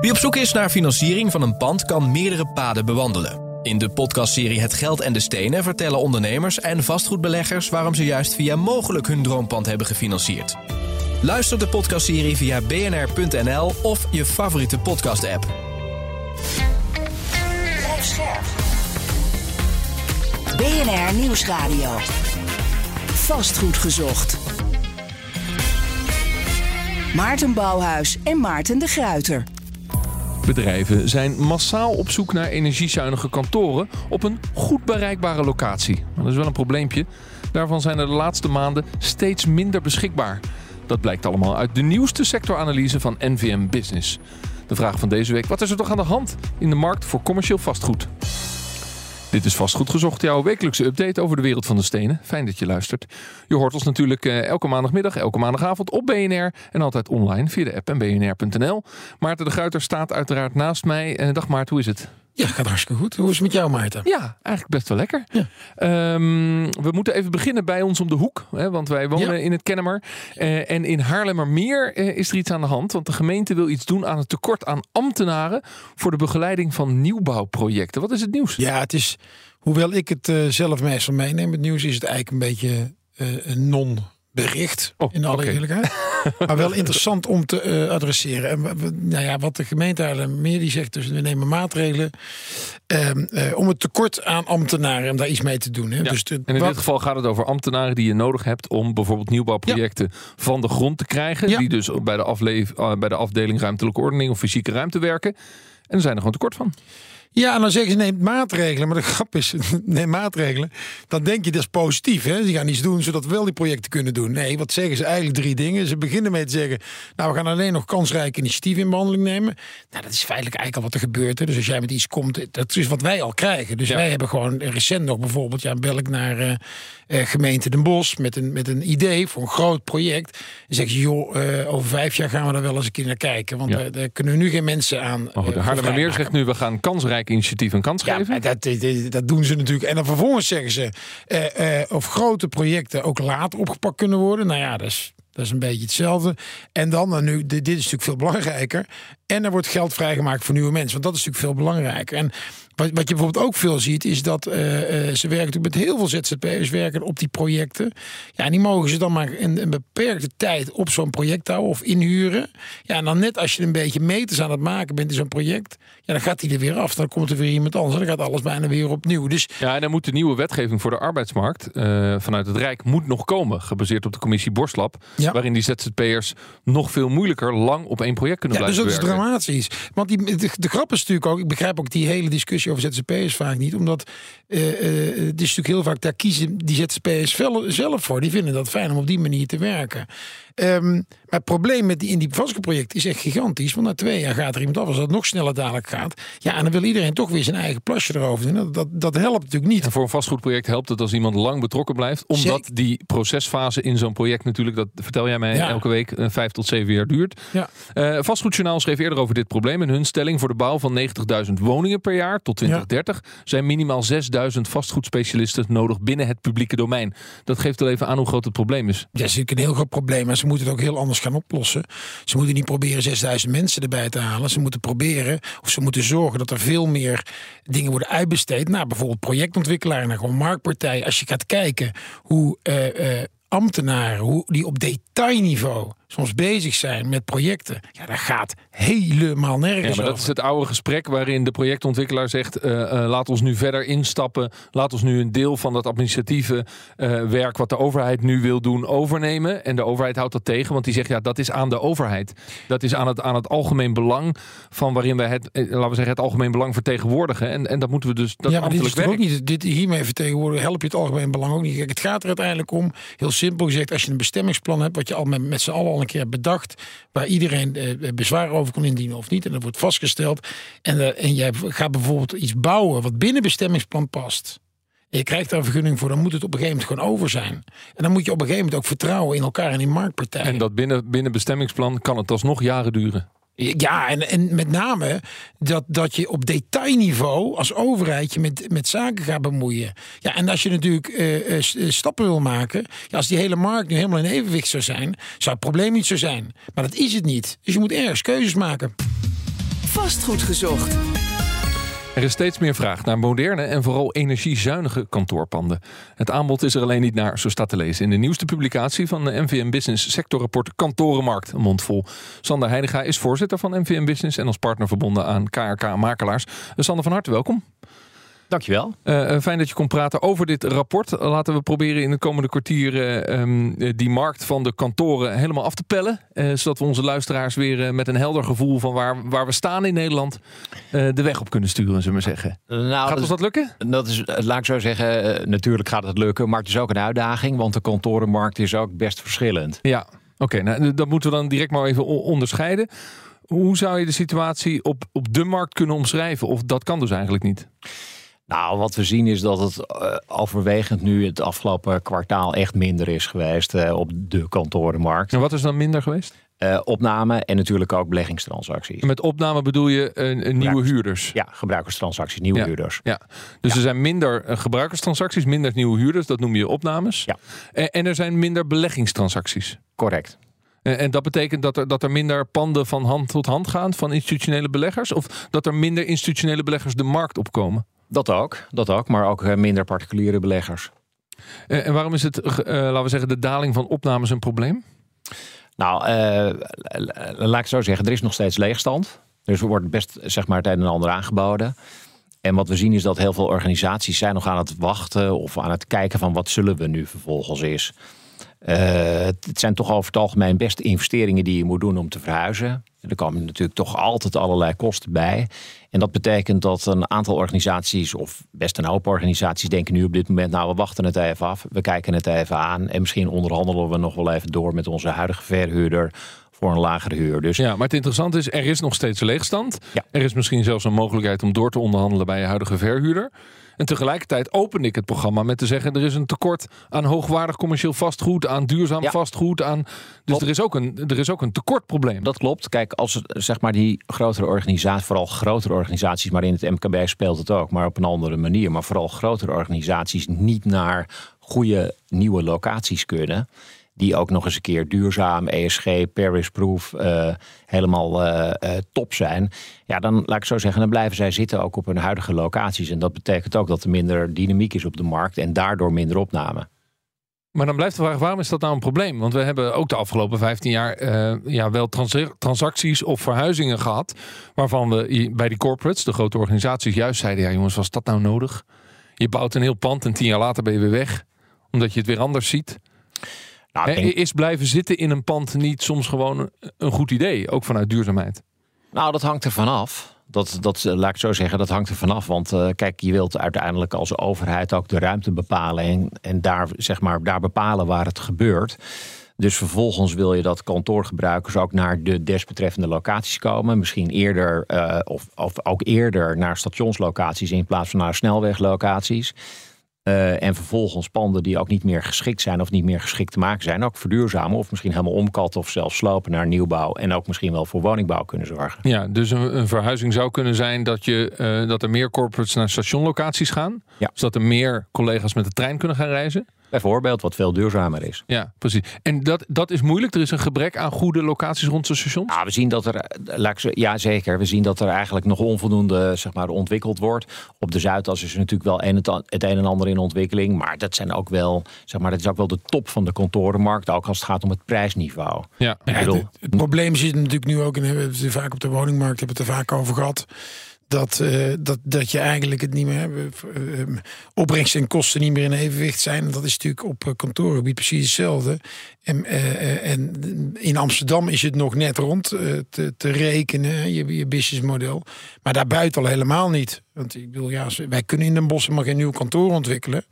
Wie op zoek is naar financiering van een pand kan meerdere paden bewandelen. In de podcastserie Het Geld en de Stenen vertellen ondernemers en vastgoedbeleggers waarom ze juist via mogelijk hun droompand hebben gefinancierd. Luister de podcastserie via bnr.nl of je favoriete podcast-app. BNR Nieuwsradio. Vastgoed gezocht. Maarten Bouwhuis en Maarten de Gruiter. Bedrijven zijn massaal op zoek naar energiezuinige kantoren op een goed bereikbare locatie. Maar dat is wel een probleempje. Daarvan zijn er de laatste maanden steeds minder beschikbaar. Dat blijkt allemaal uit de nieuwste sectoranalyse van NVM Business. De vraag van deze week: wat is er toch aan de hand in de markt voor commercieel vastgoed? Dit is Vastgoed Gezocht, jouw wekelijkse update over de wereld van de stenen. Fijn dat je luistert. Je hoort ons natuurlijk eh, elke maandagmiddag, elke maandagavond op BNR en altijd online via de app en bnr.nl. Maarten de Gruiter staat uiteraard naast mij. Eh, dag Maarten, hoe is het? Ja, gaat hartstikke goed. Hoe is het met jou, Maarten? Ja, eigenlijk best wel lekker. Ja. Ehm, we moeten even beginnen bij ons om de hoek. Hè, want wij wonen Ja. in het Kennemer. Eh, en in Haarlemmermeer eh, is er iets aan de hand. Want de gemeente wil iets doen aan het tekort aan ambtenaren... voor de begeleiding van nieuwbouwprojecten. Wat is het nieuws? Ja, het is, hoewel ik het eh, zelf meestal meeneem, het nieuws is het eigenlijk een beetje een non-bericht, Oh, in alle oké. eerlijkheid. maar wel interessant om te eh, adresseren. En nou ja, wat de gemeente meer die zegt, dus we nemen maatregelen ehm, eh, om het tekort aan ambtenaren, om daar iets mee te doen. Hè. Ja, Dus de, En in wat- dit geval gaat het over ambtenaren die je nodig hebt om bijvoorbeeld nieuwbouwprojecten van de grond te krijgen. Ja. Die dus bij de, afleef, eh, bij de afdeling ruimtelijke ordening of fysieke ruimte werken. En er zijn er gewoon tekort van. Ja, en dan zeggen ze neem maatregelen. Maar de grap is, neem maatregelen. Dan denk je dat is positief. Hè? Ze gaan iets doen zodat we wel die projecten kunnen doen. Nee, wat zeggen ze eigenlijk? Drie dingen. Ze beginnen met te zeggen, nou we gaan alleen nog kansrijke initiatieven in behandeling nemen. Nou, dat is feitelijk eigenlijk al wat er gebeurt. Hè? Dus als jij met iets komt, dat is wat wij al krijgen. Dus Ja. wij hebben gewoon recent nog bijvoorbeeld, ja, bel ik naar eh, eh, gemeente Den Bosch met een, met een idee voor een groot project. En zeggen ze, joh, eh, over vijf jaar gaan we daar wel eens een keer naar kijken. Want Ja. daar, daar kunnen we nu geen mensen aan. Maar goed, de Haarlemmermeer zegt nu we gaan kansrijke initiatieven een kans ja, geven. dat, dat, dat doen ze natuurlijk. En dan vervolgens zeggen ze eh, eh, of grote projecten ook later opgepakt kunnen worden. Nou ja, dat is, dat is een beetje hetzelfde. En dan, nou nu, dit, dit is natuurlijk veel belangrijker. En er wordt geld vrijgemaakt voor nieuwe mensen. Want dat is natuurlijk veel belangrijker. En wat, wat je bijvoorbeeld ook veel ziet, is dat eh, eh, ze werken natuurlijk met heel veel ZZP'ers werken op die projecten. Ja, en die mogen ze dan maar een, een beperkte tijd op zo'n project houden of inhuren. Ja, en dan net als je een beetje meters aan het maken bent in zo'n project, ja, dan gaat hij er weer af. Dan komt er weer iemand anders en dan gaat alles bijna weer opnieuw. Dus Ja, en dan moet de nieuwe wetgeving voor de arbeidsmarkt eh, vanuit het Rijk moet nog komen. Gebaseerd op de commissie Borstlap. Ja. Waarin die ZZP'ers nog veel moeilijker lang op één project kunnen Ja, dus blijven dat is dramatisch. Want die, de, de grap is natuurlijk ook, ik begrijp ook die hele discussie over ZZP'ers vaak niet. Omdat eh, eh, het is natuurlijk heel vaak, daar kiezen die ZZP'ers zelf voor. Die vinden dat fijn om op die manier te werken. Ehm, maar het probleem met die, in die vastgoedproject is echt gigantisch. Want na twee jaar gaat er iemand af. Als dat nog sneller dadelijk gaat. Ja, en dan wil iedereen toch weer zijn eigen plasje erover doen. Dat, dat, dat helpt natuurlijk niet. En voor een vastgoedproject helpt het als iemand lang betrokken blijft. Omdat Zeker. die procesfase in zo'n project natuurlijk, dat vertel jij mij Ja. elke week, eh, vijf tot zeven jaar duurt. Ja. Eh, Vastgoedjournaal schreef eerder over dit probleem. En hun stelling voor de bouw van 90.000 woningen per jaar tot 2030 zijn minimaal 6.000 vastgoedspecialisten nodig binnen het publieke domein. Dat geeft wel even aan hoe groot het probleem is. Ja, dat is natuurlijk een heel groot probleem. Maar ze moeten het ook heel anders gaan oplossen. Ze moeten niet proberen 6000 mensen erbij te halen. Ze moeten proberen, of ze moeten zorgen dat er veel meer dingen worden uitbesteed. Naar bijvoorbeeld projectontwikkelaar, naar gewoon marktpartijen. Als je gaat kijken hoe eh, eh, ambtenaren, hoe die op detailniveau soms bezig zijn met projecten. Ja, dat gaat helemaal nergens Ja, maar dat over. is het oude gesprek waarin de projectontwikkelaar zegt: eh, eh, laat ons nu verder instappen. Laat ons nu een deel van dat administratieve eh, werk wat de overheid nu wil doen overnemen. En de overheid houdt dat tegen, want die zegt: ja, dat is aan de overheid. Dat is aan het, aan het algemeen belang van waarin wij het, eh, laten we zeggen, het algemeen belang vertegenwoordigen. En, en dat moeten we dus. Dat ja, maar dit is toch ook werk. niet. Dit hiermee vertegenwoordigen help je het algemeen belang ook niet. Kijk, het gaat er uiteindelijk om, heel simpel gezegd, als je een bestemmingsplan hebt, wat je al met, met z'n allen een keer bedacht, waar iedereen eh, bezwaar over kon indienen of niet, en dat wordt vastgesteld, en, eh, en jij gaat bijvoorbeeld iets bouwen wat binnen bestemmingsplan past. En je krijgt daar een vergunning voor, dan moet het op een gegeven moment gewoon over zijn. En dan moet je op een gegeven moment ook vertrouwen in elkaar en in marktpartijen. En dat binnen, binnen bestemmingsplan kan het alsnog jaren duren. Ja, en, en met name dat, dat je op detailniveau als overheid je met, met zaken gaat bemoeien. Ja, en als je natuurlijk eh, eh, eh, stappen wil maken, ja, als die hele markt nu helemaal in evenwicht zou zijn, zou het probleem niet zo zijn. Maar dat is het niet. Dus je moet ergens keuzes maken. Vastgoed gezocht. Er is steeds meer vraag naar moderne en vooral energiezuinige kantoorpanden. Het aanbod is er alleen niet naar, zo staat te lezen in de nieuwste publicatie van de NVM Business sectorrapport Kantorenmarkt, een mond vol. Sander Heidega is voorzitter van NVM Business en als partner verbonden aan KRK Makelaars. Sander van harte welkom. Dankjewel. Uh, fijn dat je kon praten over dit rapport. Laten we proberen in de komende kwartier uh, die markt van de kantoren helemaal af te pellen. Uh, zodat we onze luisteraars weer met een helder gevoel van waar, waar we staan in Nederland de weg op kunnen sturen, zullen we zeggen. Nou, gaat ons dat lukken? Dat is, laat ik zo zeggen, natuurlijk gaat het lukken. Maar het is ook een uitdaging, want de kantorenmarkt is ook best verschillend. Ja, oké. nou, dat moeten we dan direct maar even onderscheiden. Hoe zou je de situatie op, op de markt kunnen omschrijven? Of dat kan dus eigenlijk niet? Nou, wat we zien is dat het uh, overwegend nu het afgelopen kwartaal echt minder is geweest uh, op de kantorenmarkt. En wat is dan minder geweest? Uh, opname en natuurlijk ook beleggingstransacties. En met opname bedoel je een, nieuwe huurders? Ja, gebruikerstransacties, nieuwe ja. huurders. Ja. Dus er zijn minder gebruikerstransacties, minder nieuwe huurders, dat noem je opnames. Ja. En, en er zijn minder beleggingstransacties. Correct. En, en dat betekent dat er, dat er minder panden van hand tot hand gaan van institutionele beleggers? Of dat er minder institutionele beleggers de markt opkomen? Dat ook, dat ook, maar ook minder particuliere beleggers. En, en waarom is het, uh, laten we zeggen, de daling van opnames een probleem? Nou, uh, laat ik zo zeggen, er is nog steeds leegstand. Dus er wordt best zeg maar, het een en ander aangeboden. En wat we zien is dat heel veel organisaties zijn nog aan het wachten of aan het kijken van wat zullen we nu vervolgens is. Uh, het zijn toch over het algemeen best investeringen die je moet doen om te verhuizen. Er komen natuurlijk toch altijd allerlei kosten bij. En dat betekent dat een aantal organisaties, of best een hoop organisaties, denken nu op dit moment: nou, we wachten het even af, we kijken het even aan. En misschien onderhandelen we nog wel even door met onze huidige verhuurder voor een lagere huur. Dus... Ja, maar het interessante is, er is nog steeds leegstand. Ja. Er is misschien zelfs een mogelijkheid om door te onderhandelen bij je huidige verhuurder. En tegelijkertijd open ik het programma met te zeggen: er is een tekort aan hoogwaardig commercieel vastgoed, aan duurzaam Ja. vastgoed. Aan... Dus er is, ook een, er is ook een tekortprobleem. Dat klopt. Kijk, als zeg maar die grotere organisaties, vooral grotere organisaties, maar in het MKB speelt het ook, maar op een andere manier. Maar vooral grotere organisaties niet naar goede nieuwe locaties kunnen. Die ook nog eens een keer duurzaam, ESG, Paris-proof, eh, helemaal eh, eh, top zijn. Ja, dan laat ik zo zeggen, dan blijven zij zitten ook op hun huidige locaties. En dat betekent ook dat er minder dynamiek is op de markt en daardoor minder opname. Maar dan blijft de vraag, waarom is dat nou een probleem? Want we hebben ook de afgelopen 15 jaar ja, wel trans- transacties of verhuizingen gehad. Waarvan we bij die corporates, de grote organisaties, juist zeiden: ja, jongens, was dat nou nodig? Je bouwt een heel pand en tien jaar later ben je weer weg. Omdat je het weer anders ziet. Nou, denk- Is blijven zitten in een pand niet soms gewoon een goed idee? Ook vanuit duurzaamheid. Nou, dat hangt er vanaf. Dat, dat, eh, laat ik zo zeggen, dat hangt er vanaf. Want eh, kijk, je wilt uiteindelijk als overheid ook de ruimte bepalen. En, en daar, zeg maar, daar bepalen waar het gebeurt. Dus vervolgens wil je dat kantoorgebruikers ook naar de desbetreffende locaties komen. Misschien eerder, eh, of, of ook eerder naar stationslocaties in plaats van naar snelweglocaties. Eh, en vervolgens panden die ook niet meer geschikt zijn of niet meer geschikt te maken zijn, ook verduurzamen of misschien helemaal omkatten of zelfs slopen naar nieuwbouw en ook misschien wel voor woningbouw kunnen zorgen. Ja, dus een, een verhuizing zou kunnen zijn dat, je, eh, dat er meer corporates naar stationlocaties gaan. Ja. Zodat er meer collega's met de trein kunnen gaan reizen. Bijvoorbeeld, wat veel duurzamer is. Ja, precies. En dat, dat is moeilijk. Er is een gebrek aan goede locaties rond de stations. Nou, we zien dat er, laat ik zo- ja zeker, we zien dat er eigenlijk nog onvoldoende zeg maar, ontwikkeld wordt. Op de Zuidas is er natuurlijk wel een, het, een en ander in ontwikkeling. Maar dat zijn ook wel, zeg maar, dat is ook wel de top van de kantorenmarkt. Ook als het gaat om het prijsniveau. Ja. Ja, bedoel, het, het probleem zit natuurlijk nu ook, en we hebben het er vaak op de woningmarkt hebben we het er vaak over gehad. Dat, eh, dat, dat je eigenlijk het niet meer hebt. eh, eh, opbrengst en kosten niet meer in evenwicht zijn. Dat is natuurlijk op kantoorgebied precies hetzelfde. En, eh, en in Amsterdam is het nog net rond eh, te, te rekenen, je, je businessmodel. Maar daarbuiten al helemaal niet. Want ik bedoel, ja, wij kunnen in Den Bosch maar geen nieuw kantoor ontwikkelen.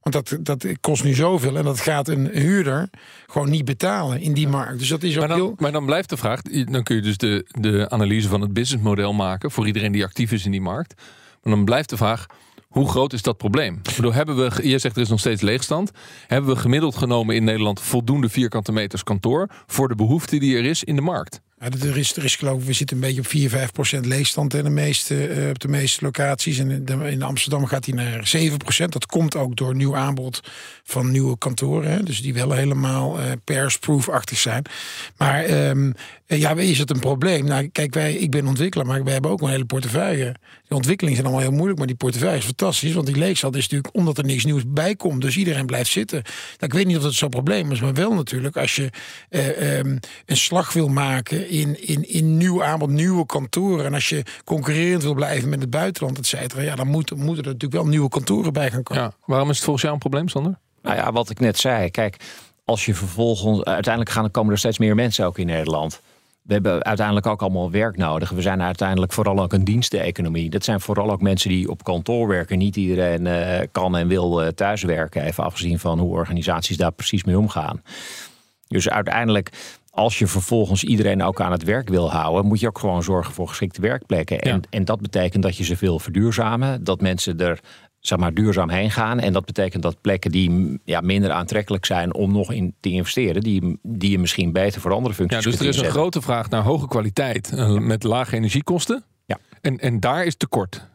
Want dat, dat kost nu zoveel. En dat gaat een huurder gewoon niet betalen in die markt. Dus dat is ook Maar dan, heel... maar dan blijft de vraag, dan kun je dus de, de analyse van het businessmodel maken voor iedereen die actief is in die markt. Maar dan blijft de vraag, hoe groot is dat probleem? Bedoel, hebben we, je zegt er is nog steeds leegstand. Hebben we gemiddeld genomen in Nederland voldoende vierkante meters kantoor voor de behoefte die er is in de markt? Er, is, geloof ik, we zitten een beetje op 4, 5 procent leegstand in de meeste, uh, op de meeste locaties. En in, Amsterdam gaat hij naar 7 procent. Dat komt ook door nieuw aanbod van nieuwe kantoren. Hè, dus die wel helemaal uh, persproof-achtig zijn. Maar um, ja, is het een probleem? Nou, kijk, wij, ik ben ontwikkelaar, maar wij hebben ook een hele portefeuille. De ontwikkelingen zijn allemaal heel moeilijk, maar die portefeuille is fantastisch. Want die leegstand is natuurlijk omdat er niks nieuws bij komt. Dus iedereen blijft zitten. Nou, ik weet niet of dat zo'n probleem is, maar wel natuurlijk als je um, een slag wil maken in, in, in nieuw aanbod, nieuwe kantoren. En als je concurrerend wil blijven met het buitenland, et cetera. Ja, dan moet, moeten er natuurlijk wel nieuwe kantoren bij gaan komen. Ja, waarom is het volgens jou een probleem, Sander? Nou ja, wat ik net zei. Kijk, als je vervolgens... Uiteindelijk gaan, komen er steeds meer mensen ook in Nederland we hebben uiteindelijk ook allemaal werk nodig. We zijn uiteindelijk vooral ook een diensteconomie. Dat zijn vooral ook mensen die op kantoor werken. Niet iedereen uh, kan en wil uh, thuiswerken. Even afgezien van hoe organisaties daar precies mee omgaan. Dus uiteindelijk, als je vervolgens iedereen ook aan het werk wil houden, moet je ook gewoon zorgen voor geschikte werkplekken. En, en dat betekent dat je ze veel verduurzamen. Dat mensen er zeg maar, duurzaam heen gaan. En dat betekent dat plekken die ja, minder aantrekkelijk zijn om nog in te investeren, die, die je misschien beter voor andere functies ja, Dus er is een grote vraag naar hoge kwaliteit uh, met lage energiekosten. Ja. En, en daar is tekort.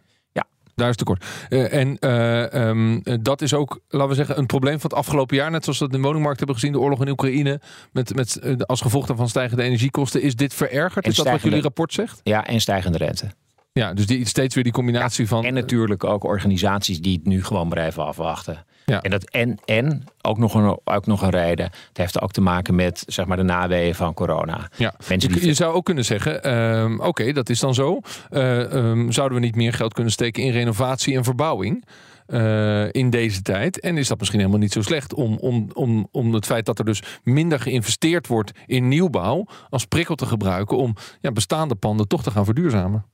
Daar is tekort. Uh, en uh, um, dat is ook, laten we zeggen, een probleem van het afgelopen jaar. Net zoals we dat in de woningmarkt hebben gezien, de oorlog in Oekraïne. Met, met, als gevolg daarvan stijgende energiekosten. Is dit verergerd? is dat wat jullie rapport zegt? Ja, en stijgende rente. Ja, dus die, steeds weer die combinatie van. En natuurlijk ook organisaties die het nu gewoon blijven afwachten. Ja. En, dat, en, en ook, nog een, ook nog een reden. Het heeft ook te maken met zeg maar, de naweeën van corona. Ja. Mensen die... je, zou ook kunnen zeggen: uh, oké, dat is dan zo. Uh, um, zouden we niet meer geld kunnen steken in renovatie en verbouwing? Uh, in deze tijd. En is dat misschien helemaal niet zo slecht om, om, om, om het feit dat er dus minder geïnvesteerd wordt in nieuwbouw als prikkel te gebruiken om ja, bestaande panden toch te gaan verduurzamen?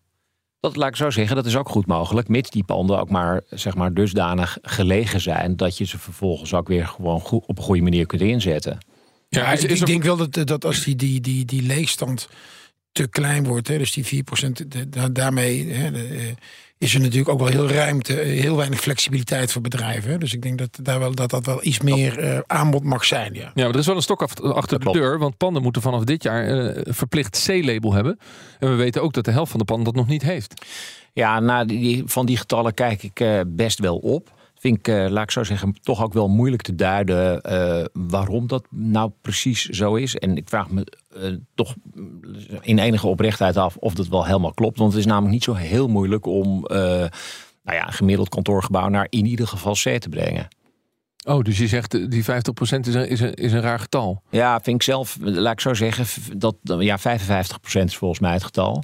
Dat laat ik zo zeggen, dat is ook goed mogelijk, mits die panden ook maar, zeg maar dusdanig gelegen zijn dat je ze vervolgens ook weer gewoon goed, op een goede manier kunt inzetten. Ja, is, ik denk wel dat, dat als die, die, die, die leegstand te klein wordt, hè, dus die 4%, daarmee hè, de, is er natuurlijk ook wel heel ruimte, eh, heel weinig flexibiliteit voor bedrijven. Dus ik denk dat daar wel, dat, dat wel iets meer uh, aanbod mag zijn. Ja. ja, maar er is wel een stok achter de deur. Want panden moeten vanaf dit jaar uh, verplicht C-label hebben. En we weten ook dat de helft van de panden dat nog niet heeft. Ja, nou, die, van die getallen kijk ik uh, best wel op vind ik, uh, laat ik zo zeggen, toch ook wel moeilijk te duiden uh, waarom dat nou precies zo is. En ik vraag me uh, toch in enige oprechtheid af of dat wel helemaal klopt. Want het is namelijk niet zo heel moeilijk om nou ja, een gemiddeld kantoorgebouw naar in ieder geval C te brengen. Oh, dus je zegt die 50% is een, is, een, is een raar getal? Ja, vind ik zelf, laat ik zo zeggen, dat ja, 55% is volgens mij het getal.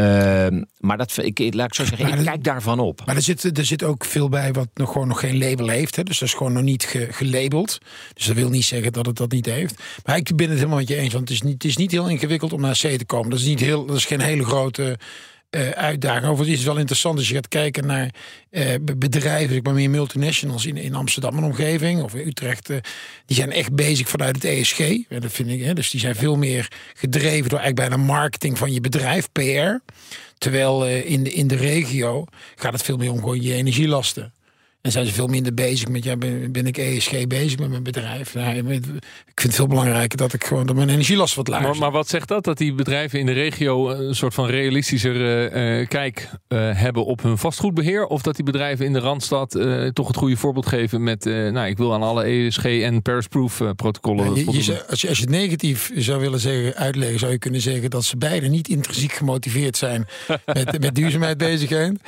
Uh, maar dat, ik, laat ik zo zeggen, ik kijk daarvan op. Maar er zit, er zit ook veel bij wat nog gewoon nog geen label heeft. Hè? Dus dat is gewoon nog niet gelabeld. Dus dat wil niet zeggen dat het dat niet heeft. Maar ik ben het helemaal met je eens. Want het is niet, het is niet heel ingewikkeld om naar C te komen. Dat is, niet heel, dat is geen hele grote uh, uitdaging. Overigens is het wel interessant als je gaat kijken naar uh, bedrijven, maar meer multinationals in, in Amsterdam en omgeving of in Utrecht. Uh, die zijn echt bezig vanuit het ESG. dat vind ik. Dus die zijn veel meer gedreven door eigenlijk bijna marketing van je bedrijf, PR. Terwijl in, de, in de regio gaat het veel meer om gewoon je energielasten. En zijn ze veel minder bezig met, ja, ben, ben ik ESG bezig met mijn bedrijf? Nou, ik vind het veel belangrijker dat ik gewoon dat mijn energielast wat lager maar, maar, wat zegt dat? Dat die bedrijven in de regio een soort van realistischer uh, kijk uh, hebben op hun vastgoedbeheer? Of dat die bedrijven in de Randstad uh, toch het goede voorbeeld geven met, nou, ik wil aan alle ESG en Paris-proof protocollen. Je, als, je, als je het negatief zou willen zeggen, uitleggen, zou je kunnen zeggen dat ze beide niet intrinsiek gemotiveerd zijn met, met duurzaamheid bezig zijn,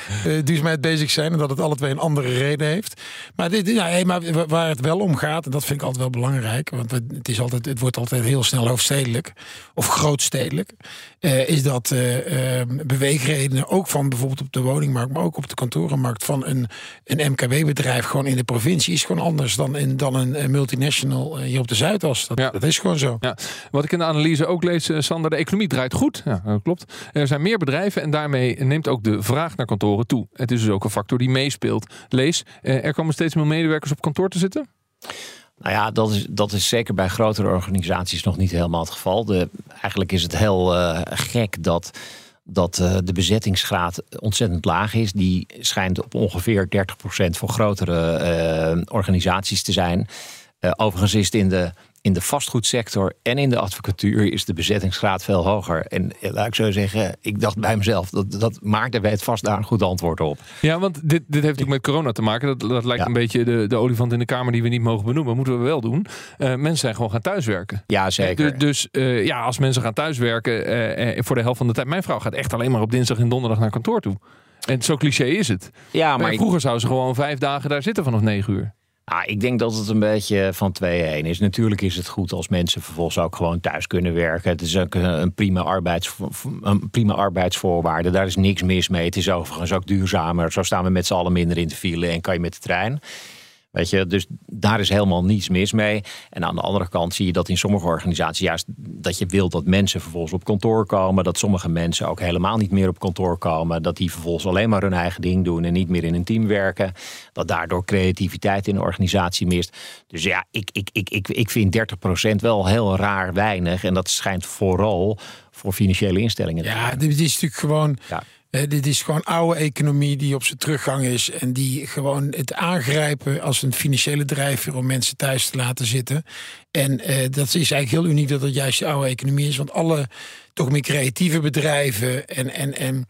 duurzaamheid bezig zijn en dat het alle twee een andere reden heeft. Maar, dit, ja, maar waar het wel om gaat, en dat vind ik altijd wel belangrijk, want het, is altijd, het wordt altijd heel snel hoofdstedelijk of grootstedelijk, uh, is dat uh, uh, beweegredenen ook van bijvoorbeeld op de woningmarkt, maar ook op de kantorenmarkt van een, een MKW-bedrijf gewoon in de provincie is gewoon anders dan, in, dan een multinational hier op de Zuidas. Dat, ja. dat is gewoon zo. Ja. Wat ik in de analyse ook lees, Sander, de economie draait goed. Ja, dat klopt. Er zijn meer bedrijven en daarmee neemt ook de vraag naar kantoren toe. Het is dus ook een factor die meespeelt. Lees, eh, er komen steeds meer medewerkers op kantoor te zitten? Nou ja, dat is, dat is zeker bij grotere organisaties nog niet helemaal het geval. De, eigenlijk is het heel uh, gek dat, dat uh, de bezettingsgraad ontzettend laag is. Die schijnt op ongeveer 30% voor grotere organisaties te zijn. overigens is het in de in de vastgoedsector en in de advocatuur is de bezettingsgraad veel hoger. En eh, laat ik zo zeggen, ik dacht bij mezelf, dat, dat Maarten weet vast daar een goed antwoord op. Ja, want dit, dit heeft natuurlijk met corona te maken. Dat, dat lijkt Ja. een beetje de, de olifant in de kamer die we niet mogen benoemen. Moeten we wel doen. Eh, mensen zijn gewoon gaan thuiswerken. Ja, zeker. Du- Dus eh, ja, als mensen gaan thuiswerken eh, eh, voor de helft van de tijd. Mijn vrouw gaat echt alleen maar op dinsdag en donderdag naar kantoor toe. En zo cliché is het. ja, Maar maar ik, vroeger zou ze gewoon vijf dagen daar zitten vanaf negen uur. Ah, ik denk dat het een beetje van 2-1 is. Natuurlijk is het goed als mensen vervolgens ook gewoon thuis kunnen werken. Het is ook een, prima, arbeids, een prima arbeidsvoorwaarde. Daar is niks mis mee. Het is overigens ook duurzamer. Zo staan we met z'n allen minder in de file en kan je met de trein. Weet je, dus daar is helemaal niets mis mee. En aan de andere kant zie je dat in sommige organisaties juist dat je wilt dat mensen vervolgens op kantoor komen. Dat sommige mensen ook helemaal niet meer op kantoor komen. Dat die vervolgens alleen maar hun eigen ding doen en niet meer in een team werken. Dat daardoor creativiteit in de organisatie mist. Dus ja, ik, ik, ik, ik, ik vind 30% wel heel raar weinig. En dat schijnt vooral voor financiële instellingen. Ja, dit is natuurlijk gewoon. Ja. Eh, dit is gewoon oude economie die op zijn teruggang is. En die gewoon het aangrijpen als een financiële drijfveer om mensen thuis te laten zitten. En eh, dat is eigenlijk heel uniek dat het juist de oude economie is. Want alle toch meer creatieve bedrijven en, en, en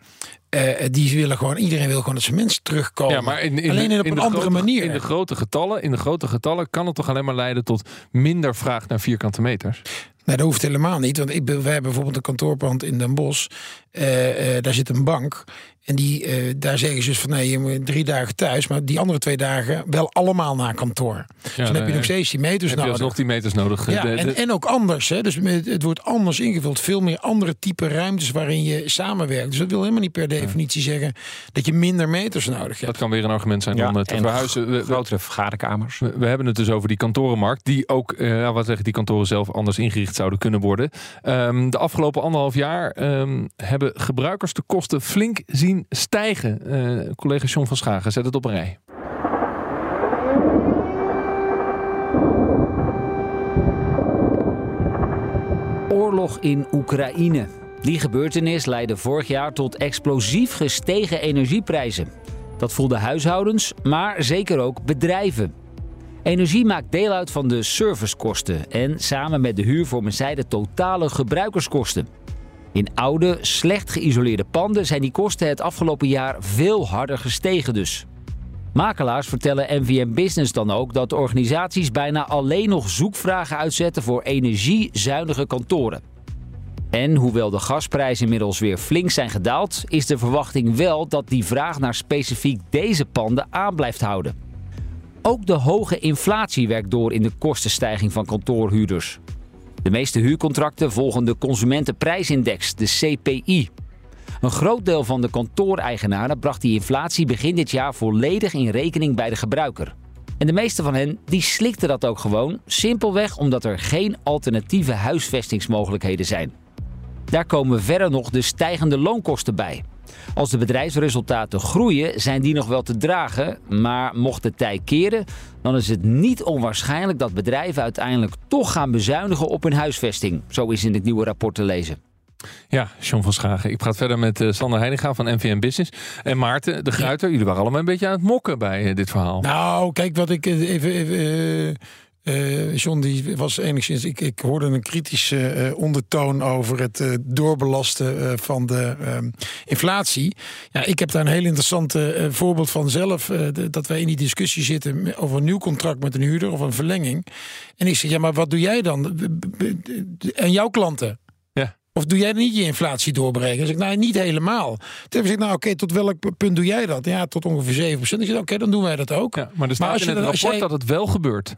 eh, die willen gewoon, iedereen wil gewoon dat zijn mensen terugkomen. Ja, maar in, in, Alleen in op een de andere grote, manier. In de grote getallen, in de grote getallen kan het toch alleen maar leiden tot minder vraag naar vierkante meters. Nee, dat hoeft helemaal niet. Want ik, wij hebben bijvoorbeeld een kantoorpand in Den Bosch. Eh, eh, daar zit een bank. En die, eh, daar zeggen ze dus van nee, je moet drie dagen thuis. Maar die andere twee dagen wel allemaal naar kantoor. dus dan heb je nog steeds die meters heb je nodig. alsnog die meters nodig. Ja, De- de- en, en ook anders. Hè? Dus het wordt anders ingevuld. Veel meer andere type ruimtes waarin je samenwerkt. Dus dat wil helemaal niet per definitie zeggen dat je minder meters nodig hebt. dat kan weer een argument zijn Ja, om eh, te en verhuizen. We- Grotere vergaderkamers. We, we hebben het dus over die kantorenmarkt, die ook, eh, ja, wat zeggen die kantoren zelf anders ingericht zouden kunnen worden. Ehm, de afgelopen anderhalf jaar ehm, hebben gebruikers de kosten flink zien stijgen. Eh, collega John van Schagen zet het op een rij. Oorlog in Oekraïne. Die gebeurtenis leidde vorig jaar tot explosief gestegen energieprijzen. Dat voelden huishoudens, maar zeker ook bedrijven. Energie maakt deel uit van de servicekosten en samen met de huur vormen zij de totale gebruikerskosten. In oude, slecht geïsoleerde panden zijn die kosten het afgelopen jaar veel harder gestegen dus. Makelaars vertellen NVM Business dan ook dat organisaties bijna alleen nog zoekvragen uitzetten voor energiezuinige kantoren. En hoewel de gasprijzen inmiddels weer flink zijn gedaald, is de verwachting wel dat die vraag naar specifiek deze panden aan blijft houden. Ook de hoge inflatie werkt door in de kostenstijging van kantoorhuurders. De meeste huurcontracten volgen de Consumentenprijsindex, de CPI. Een groot deel van de kantooreigenaren bracht die inflatie begin dit jaar volledig in rekening bij de gebruiker. En de meeste van hen die slikten dat ook gewoon, simpelweg omdat er geen alternatieve huisvestingsmogelijkheden zijn. Daar komen verder nog de stijgende loonkosten bij. Als de bedrijfsresultaten groeien, zijn die nog wel te dragen. Maar mocht de tij keren, dan is het niet onwaarschijnlijk dat bedrijven uiteindelijk toch gaan bezuinigen op hun huisvesting. Zo is in het nieuwe rapport te lezen. Ja, John van Schagen. Ik praat verder met eh, Sander Heininga van NVM Business. En Maarten de Gruiter. Jullie waren allemaal een beetje aan het mokken bij eh, dit verhaal. Nou, kijk wat ik eh, even. even eh, eh, John die was enigszins. Ik, ik hoorde een kritische eh, ondertoon over het eh, doorbelasten van de ehm, inflatie. Ja, ik heb daar een heel interessant voorbeeld van zelf. de- dat wij in die discussie zitten over een nieuw contract met een huurder of een verlenging. En ik zeg, ja, maar wat doe jij dan? En jouw klanten? Ja. Of doe jij niet je inflatie doorbreken? Dan zeg ik, nou, niet helemaal. Toen heb ik nou, oké, tot welk punt doe jij dat? Ja, tot ongeveer 7%. Ik zeg, oké, dan doen wij dat ook. Ja, maar er staat als in je het dan- rapport jij- dat het wel gebeurt.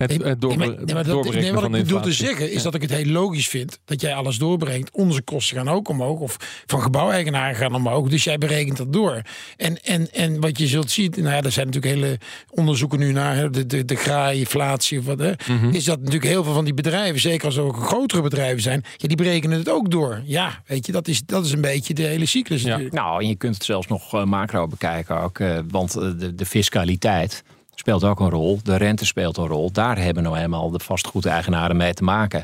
Het, Nee, het doorbe- nee, maar, nee, maar dat, doorberekenen nee, wat ik bedoel te zeggen is Ja. dat ik het heel logisch vind dat jij alles doorbrengt. Onze kosten gaan ook omhoog. Of van gebouweigenaren gaan omhoog. Dus jij berekent dat door. En, en, en wat je zult zien, nou ja, er zijn natuurlijk hele onderzoeken nu naar hè, de, de, de graai-inflatie of wat. Hè, Mhm. Is dat natuurlijk heel veel van die bedrijven, zeker als er ook grotere bedrijven zijn, ja, die berekenen het ook door. Ja, weet je, dat is, dat is een beetje de hele cyclus. Ja. natuurlijk. Nou, en je kunt het zelfs nog eh, macro bekijken ook. eh, want eh, de, de fiscaliteit speelt ook een rol. De rente speelt een rol. Daar hebben nou helemaal de vastgoedeigenaren mee te maken.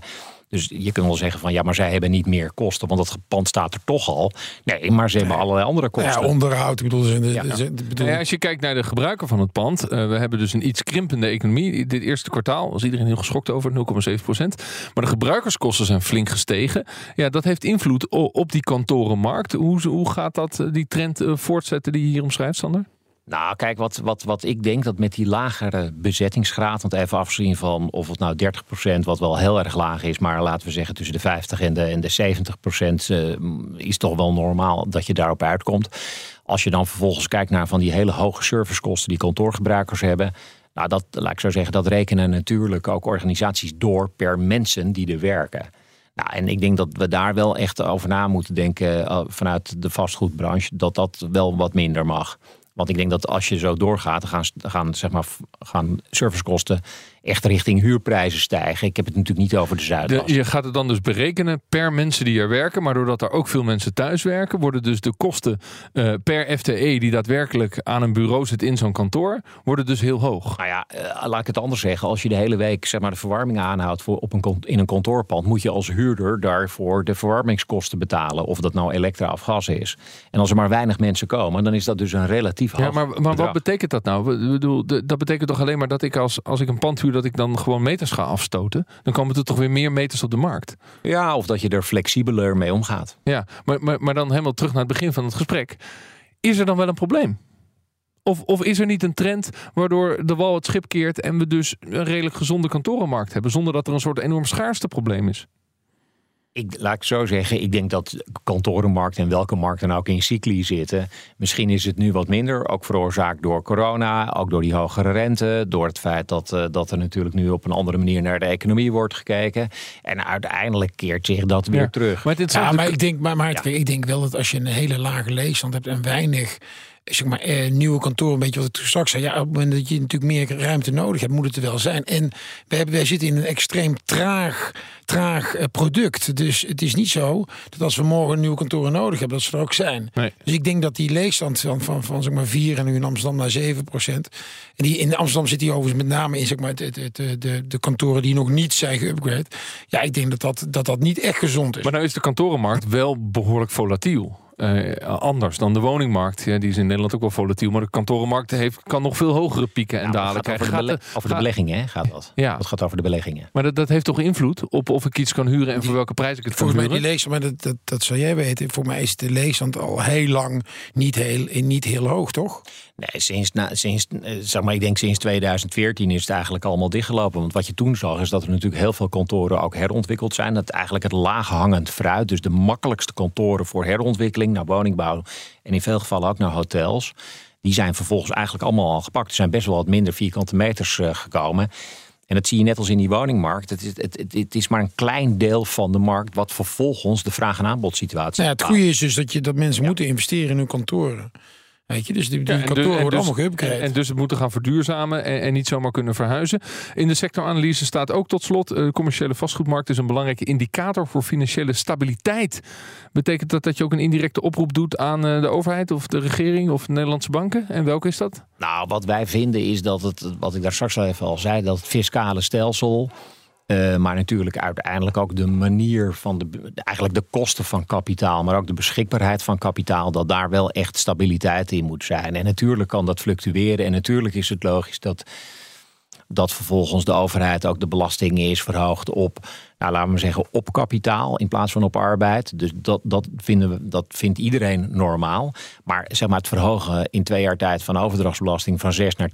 Dus je kunt wel zeggen van ja, maar zij hebben niet meer kosten, want dat pand staat er toch al. Nee, maar ze hebben allerlei andere kosten. Ja, onderhoud. Ik bedoel, ze- de, Ja. de- de- bedoel, Nou ja, als je kijkt naar de gebruiker van het pand, eh, we hebben dus een iets krimpende economie. Dit eerste kwartaal was iedereen heel geschokt over 0,7 procent. Maar de gebruikerskosten zijn flink gestegen. Ja, dat heeft invloed op die kantorenmarkt. Hoe, hoe gaat dat, eh, die trend eh, voortzetten die je hier omschrijft, Sander? Nou, kijk, wat, wat, wat ik denk dat met die lagere bezettingsgraad, want even afzien van of het nou 30%, wat wel heel erg laag is, maar laten we zeggen tussen de 50 en de, en de 70% eh, is toch wel normaal dat je daarop uitkomt. Als je dan vervolgens kijkt naar van die hele hoge servicekosten die kantoorgebruikers hebben. Nou, dat laat ik zo zeggen, dat rekenen natuurlijk ook organisaties door per mensen die er werken. Nou, en ik denk dat we daar wel echt over na moeten denken eh, vanuit de vastgoedbranche, dat dat wel wat minder mag. Want ik denk dat als je zo doorgaat, dan gaan, gaan, zeg maar, gaan servicekosten echt richting huurprijzen stijgen. Ik heb het natuurlijk niet over de Zuidas. je gaat het dan dus berekenen per mensen die er werken. Maar doordat er ook veel mensen thuis werken, worden dus de kosten eh, per FTE die daadwerkelijk aan een bureau zit in zo'n kantoor, worden dus heel hoog. Nou ja, eh, laat ik het anders zeggen. Als je de hele week zeg maar, de verwarming aanhoudt voor op een, in een kantoorpand, moet je als huurder daarvoor de verwarmingskosten betalen. Of dat nou elektra of gas is. En als er maar weinig mensen komen, dan is dat dus een relatief hoog Ja, maar, maar wat betekent dat nou? Ik bedoel, dat betekent toch alleen maar dat ik als, als ik een pand huur, dat ik dan gewoon meters ga afstoten? Dan komen er toch weer meer meters op de markt. Ja, of dat je er flexibeler mee omgaat. Ja, maar, maar, maar dan helemaal terug naar het begin van het gesprek. Is er dan wel een probleem? Of, of is er niet een trend waardoor de wal het schip keert en we dus een redelijk gezonde kantorenmarkt hebben, zonder dat er een soort enorm schaarste probleem is? Ik, laat ik zo zeggen, ik denk dat kantorenmarkt en welke markt dan ook in cycli zitten. Misschien is het nu wat minder, ook veroorzaakt door corona, ook door die hogere rente, door het feit dat, eh, dat er natuurlijk nu op een andere manier naar de economie wordt gekeken. En uiteindelijk keert zich dat weer Ja. terug. Maar Ja, ik denk, maar, ik denk wel dat als je een hele lage leegstand hebt en weinig zeg maar, eh, nieuwe kantoren, een beetje wat ik toen straks zei. Ja, op het moment dat je natuurlijk meer ruimte nodig hebt, moet het er wel zijn. En wij, hebben, wij zitten in een extreem traag, traag eh, product. Dus het is niet zo dat als we morgen nieuwe kantoren nodig hebben, dat ze er ook zijn. Nee. Dus ik denk dat die leegstand van, van, van zeg maar 4 en nu in Amsterdam naar 7 procent. En die, in Amsterdam zit die overigens met name in zeg maar, het, het, het, de, de, de kantoren die nog niet zijn geüpgrade. Ja, ik denk dat dat, dat dat niet echt gezond is. Maar nou is de kantorenmarkt wel behoorlijk volatiel. Eh, anders dan de woningmarkt. Ja, die is in Nederland ook wel volatiel. Maar de kantorenmarkt heeft, kan nog veel hogere pieken en Ja, dalen het gaat krijgen. over, de, Gaat bele- over de beleggingen hè, gaat dat. Ja. Dat gaat over de beleggingen. Maar dat, dat heeft toch invloed op of ik iets kan huren en voor welke prijs ik het kan Volgens mij huren? die leegstand, maar dat, dat, dat zou jij weten. Voor mij is de leegstand al heel lang niet heel, niet heel hoog, toch? Nee, sinds, na, sinds, eh, zeg maar, ik denk sinds 2014 is het eigenlijk allemaal dichtgelopen. Want wat je toen zag is dat er natuurlijk heel veel kantoren ook herontwikkeld zijn. Dat eigenlijk het laaghangend fruit, dus de makkelijkste kantoren voor herontwikkeling naar woningbouw en in veel gevallen ook naar hotels. Die zijn vervolgens eigenlijk allemaal al gepakt. Er zijn best wel wat minder vierkante meters eh, gekomen. En dat zie je net als in die woningmarkt. Het is, het, het, het is maar een klein deel van de markt wat vervolgens de vraag- en aanbodsituatie Nou ja, het goede is dus dat, je, dat mensen moeten investeren in hun kantoren. Weet je, dus die, die Ja, en kantoren dus- en worden dus- allemaal geüpgrade. En, en dus het moeten gaan verduurzamen en, en niet zomaar kunnen verhuizen. In de sectoranalyse staat ook tot slot: eh, de commerciële vastgoedmarkt is een belangrijke indicator voor financiële stabiliteit. Betekent dat dat je ook een indirecte oproep doet aan eh, de overheid of de regering of de Nederlandse banken? En welke is dat? Nou, wat wij vinden is dat het, wat ik daar straks al even al zei, dat het fiscale stelsel. Eh, maar natuurlijk uiteindelijk ook de manier van de, eigenlijk de kosten van kapitaal, maar ook de beschikbaarheid van kapitaal, dat daar wel echt stabiliteit in moet zijn. En natuurlijk kan dat fluctueren. En natuurlijk is het logisch dat, dat vervolgens de overheid ook de belasting is verhoogd op, nou, laten we zeggen, op kapitaal in plaats van op arbeid. Dus dat, dat, vinden we, dat vindt iedereen normaal. Maar zeg maar, het verhogen in twee jaar tijd van overdrachtsbelasting van 6 naar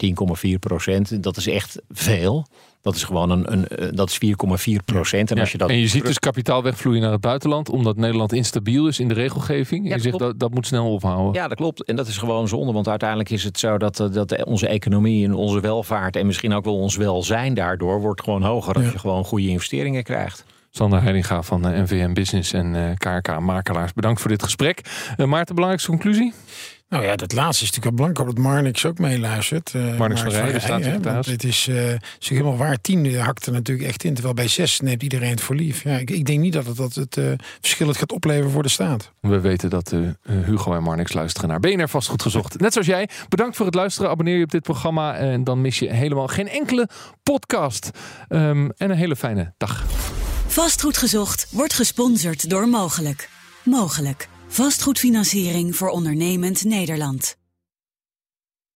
10,4 procent, dat is echt veel. Dat is gewoon een, een eh, dat is 4,4 procent. En Ja, als je dat en je ziet dus kapitaal wegvloeien naar het buitenland, omdat Nederland instabiel is in de regelgeving. Ja, je zegt dat, dat moet snel ophouden. Ja, dat klopt. En dat is gewoon zonde. Want uiteindelijk is het zo dat, eh, dat onze economie en onze welvaart en misschien ook wel ons welzijn daardoor wordt gewoon hoger als je gewoon goede investeringen krijgt. Sander Heininga van eh, NVM Business en KRK Makelaars, bedankt voor dit gesprek. Maarten, belangrijkste conclusie? Nou ja, dat laatste is natuurlijk wel belangrijk. Ik hoop dat Marnix ook meeluistert. Uh, Marnix van Rij, de staatssecretaris. Het is uh, zich helemaal waar. Tien hakt er natuurlijk echt in. Terwijl bij zes neemt iedereen het voor lief. Ja, ik, ik denk niet dat het, dat het uh, verschil het gaat opleveren voor de staat. We weten dat uh, Hugo en Marnix luisteren naar BNR Vastgoed Gezocht. Net zoals jij. Bedankt voor het luisteren. Abonneer je op dit programma. En dan mis je helemaal geen enkele podcast. Um, en een hele fijne dag. Vastgoed gezocht wordt gesponsord door Mogelijk. Mogelijk. Vastgoedfinanciering voor ondernemend Nederland.